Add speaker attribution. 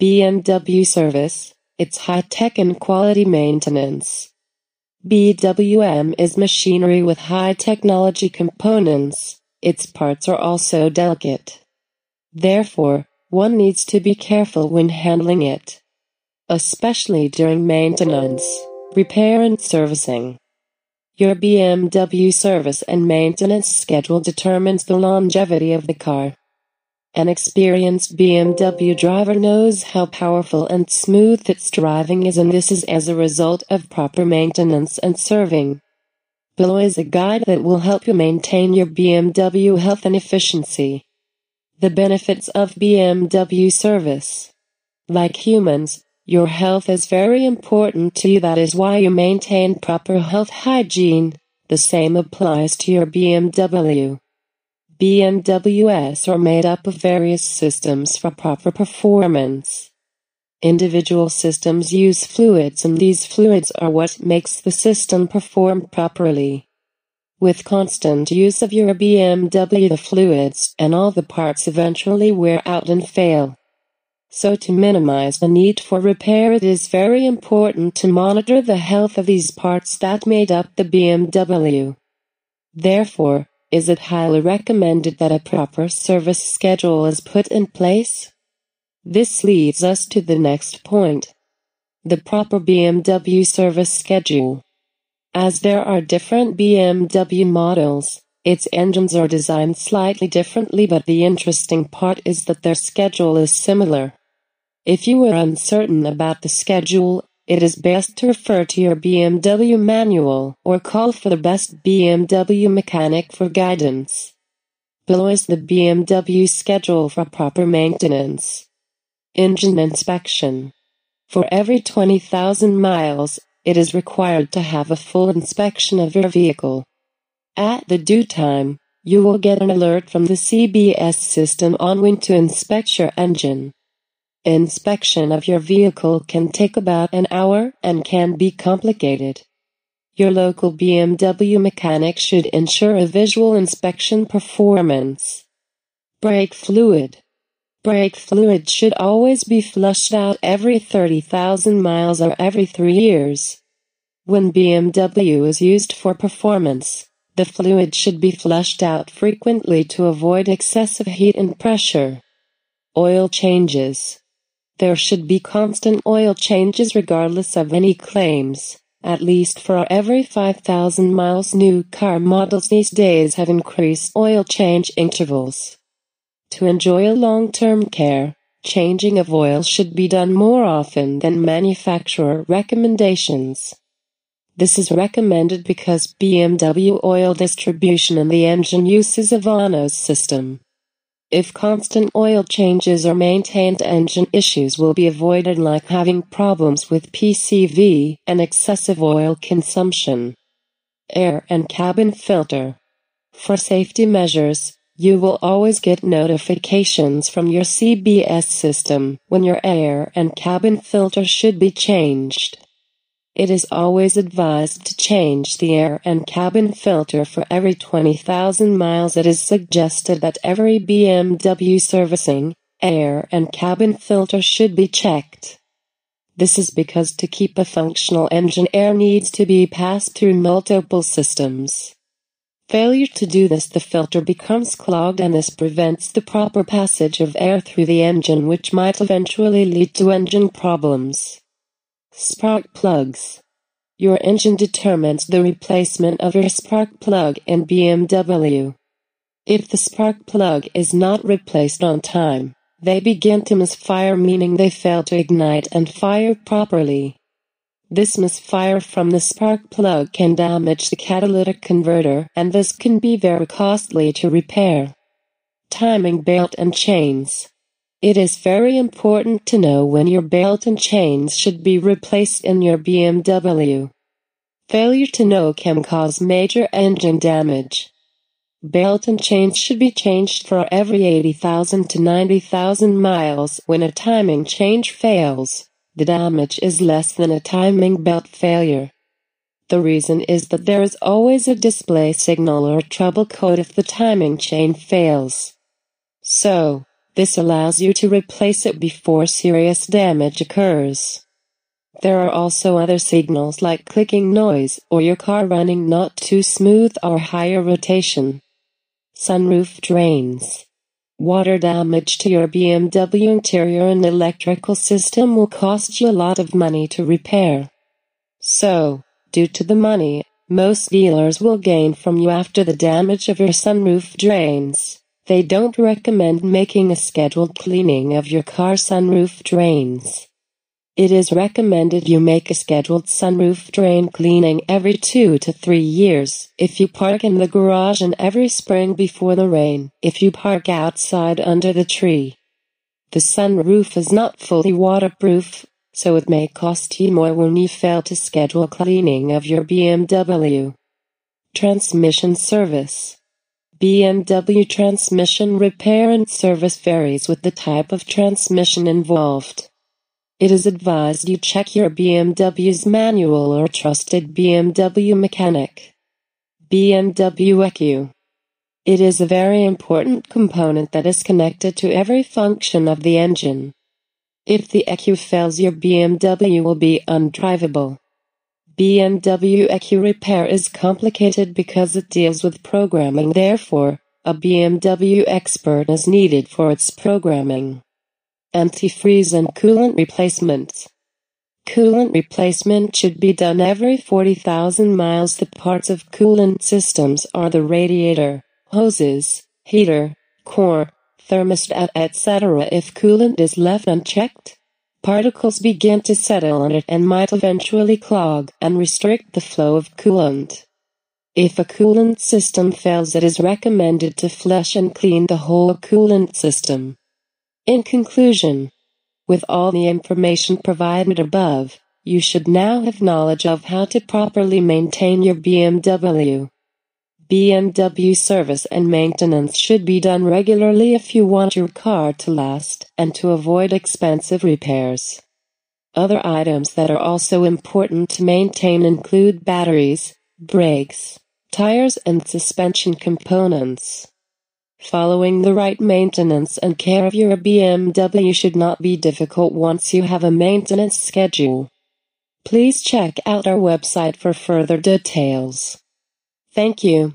Speaker 1: BMW Service, it's high-tech and quality maintenance. BMW is machinery with high technology components. Its parts are also delicate. Therefore, one needs to be careful when handling it, especially during maintenance, repair and servicing. Your BMW service and maintenance schedule determines the longevity of the car. An experienced BMW driver knows how powerful and smooth its driving is and this is as a result of proper maintenance and serving. Below is a guide that will help you maintain your BMW health and efficiency. The benefits of BMW service. Like humans, your health is very important to you that is why you maintain proper health hygiene. The same applies to your BMW. BMWs are made up of various systems for proper performance. Individual systems use fluids and these fluids are what makes the system perform properly. With constant use of your BMW the fluids and all the parts eventually wear out and fail. So to minimize the need for repair it is very important to monitor the health of these parts that made up the BMW. Therefore, is it highly recommended that a proper service schedule is put in place? This leads us to the next point. The proper BMW service schedule. As there are different BMW models, its engines are designed slightly differently but the interesting part is that their schedule is similar. If you are uncertain about the schedule, it is best to refer to your BMW manual or call for the best BMW mechanic for guidance. Below is the BMW schedule for proper maintenance. Engine inspection. For every 20,000 miles, it is required to have a full inspection of your vehicle. At the due time, you will get an alert from the CBS system on when to inspect your engine. Inspection of your vehicle can take about an hour and can be complicated. Your local BMW mechanic should ensure a visual inspection performance. Brake fluid. Brake fluid should always be flushed out every 30,000 miles or every three years. When BMW is used for performance, the fluid should be flushed out frequently to avoid excessive heat and pressure. Oil changes. There should be constant oil changes regardless of any claims. At least for every 5,000 miles new car models these days have increased oil change intervals. To enjoy a long-term care, changing of oil should be done more often than manufacturer recommendations. This is recommended because BMW oil distribution in the engine uses a Vanos system. If constant oil changes are maintained engine issues will be avoided like having problems with PCV and excessive oil consumption. Air and cabin filter. For safety measures, you will always get notifications from your CBS system when your air and cabin filter should be changed. It is always advised to change the air and cabin filter for every 20,000 miles. It is suggested that every BMW servicing, air and cabin filter should be checked. This is because to keep a functional engine air needs to be passed through multiple systems. Failure to do this the filter becomes clogged and this prevents the proper passage of air through the engine which might eventually lead to engine problems. Spark plugs. Your engine determines the replacement of your spark plug in BMW. If the spark plug is not replaced on time, they begin to misfire meaning they fail to ignite and fire properly. This misfire from the spark plug can damage the catalytic converter and this can be very costly to repair. Timing belt and chains. It is very important to know when your belt and chains should be replaced in your BMW. Failure to know can cause major engine damage. Belt and chains should be changed for every 80,000 to 90,000 miles. When a timing change fails, the damage is less than a timing belt failure. The reason is that there is always a display signal or trouble code if the timing chain fails. So, This allows you to replace it before serious damage occurs. There are also other signals like clicking noise or your car running not too smooth or higher rotation. Sunroof drains. Water damage to your BMW interior and electrical system will cost you a lot of money to repair. So, due to the money, most dealers will gain from you after the damage of your sunroof drains. They don't recommend making a scheduled cleaning of your car sunroof drains. It is recommended you make a scheduled sunroof drain cleaning every two to three years. If you park in the garage and every spring before the rain, if you park outside under the tree. The sunroof is not fully waterproof, so it may cost you more when you fail to schedule cleaning of your BMW. Transmission service. BMW transmission repair and service varies with the type of transmission involved. It is advised you check your BMW's manual or trusted BMW mechanic. BMW ECU. It is a very important component that is connected to every function of the engine. If the ECU fails your BMW will be undrivable. BMW ECU repair is complicated because it deals with programming therefore, a BMW expert is needed for its programming. Antifreeze and coolant replacement. Coolant replacement should be done every 40,000 miles. The parts of coolant systems are the radiator, hoses, heater, core, thermostat etc. If coolant is left unchecked, Particles begin to settle on it and might eventually clog and restrict the flow of coolant. If a coolant system fails it is recommended to flush and clean the whole coolant system. In conclusion, with all the information provided above, you should now have knowledge of how to properly maintain your BMW. BMW service and maintenance should be done regularly if you want your car to last and to avoid expensive repairs. Other items that are also important to maintain include batteries, brakes, tires and suspension components. Following the right maintenance and care of your BMW should not be difficult once you have a maintenance schedule. Please check out our website for further details. Thank you.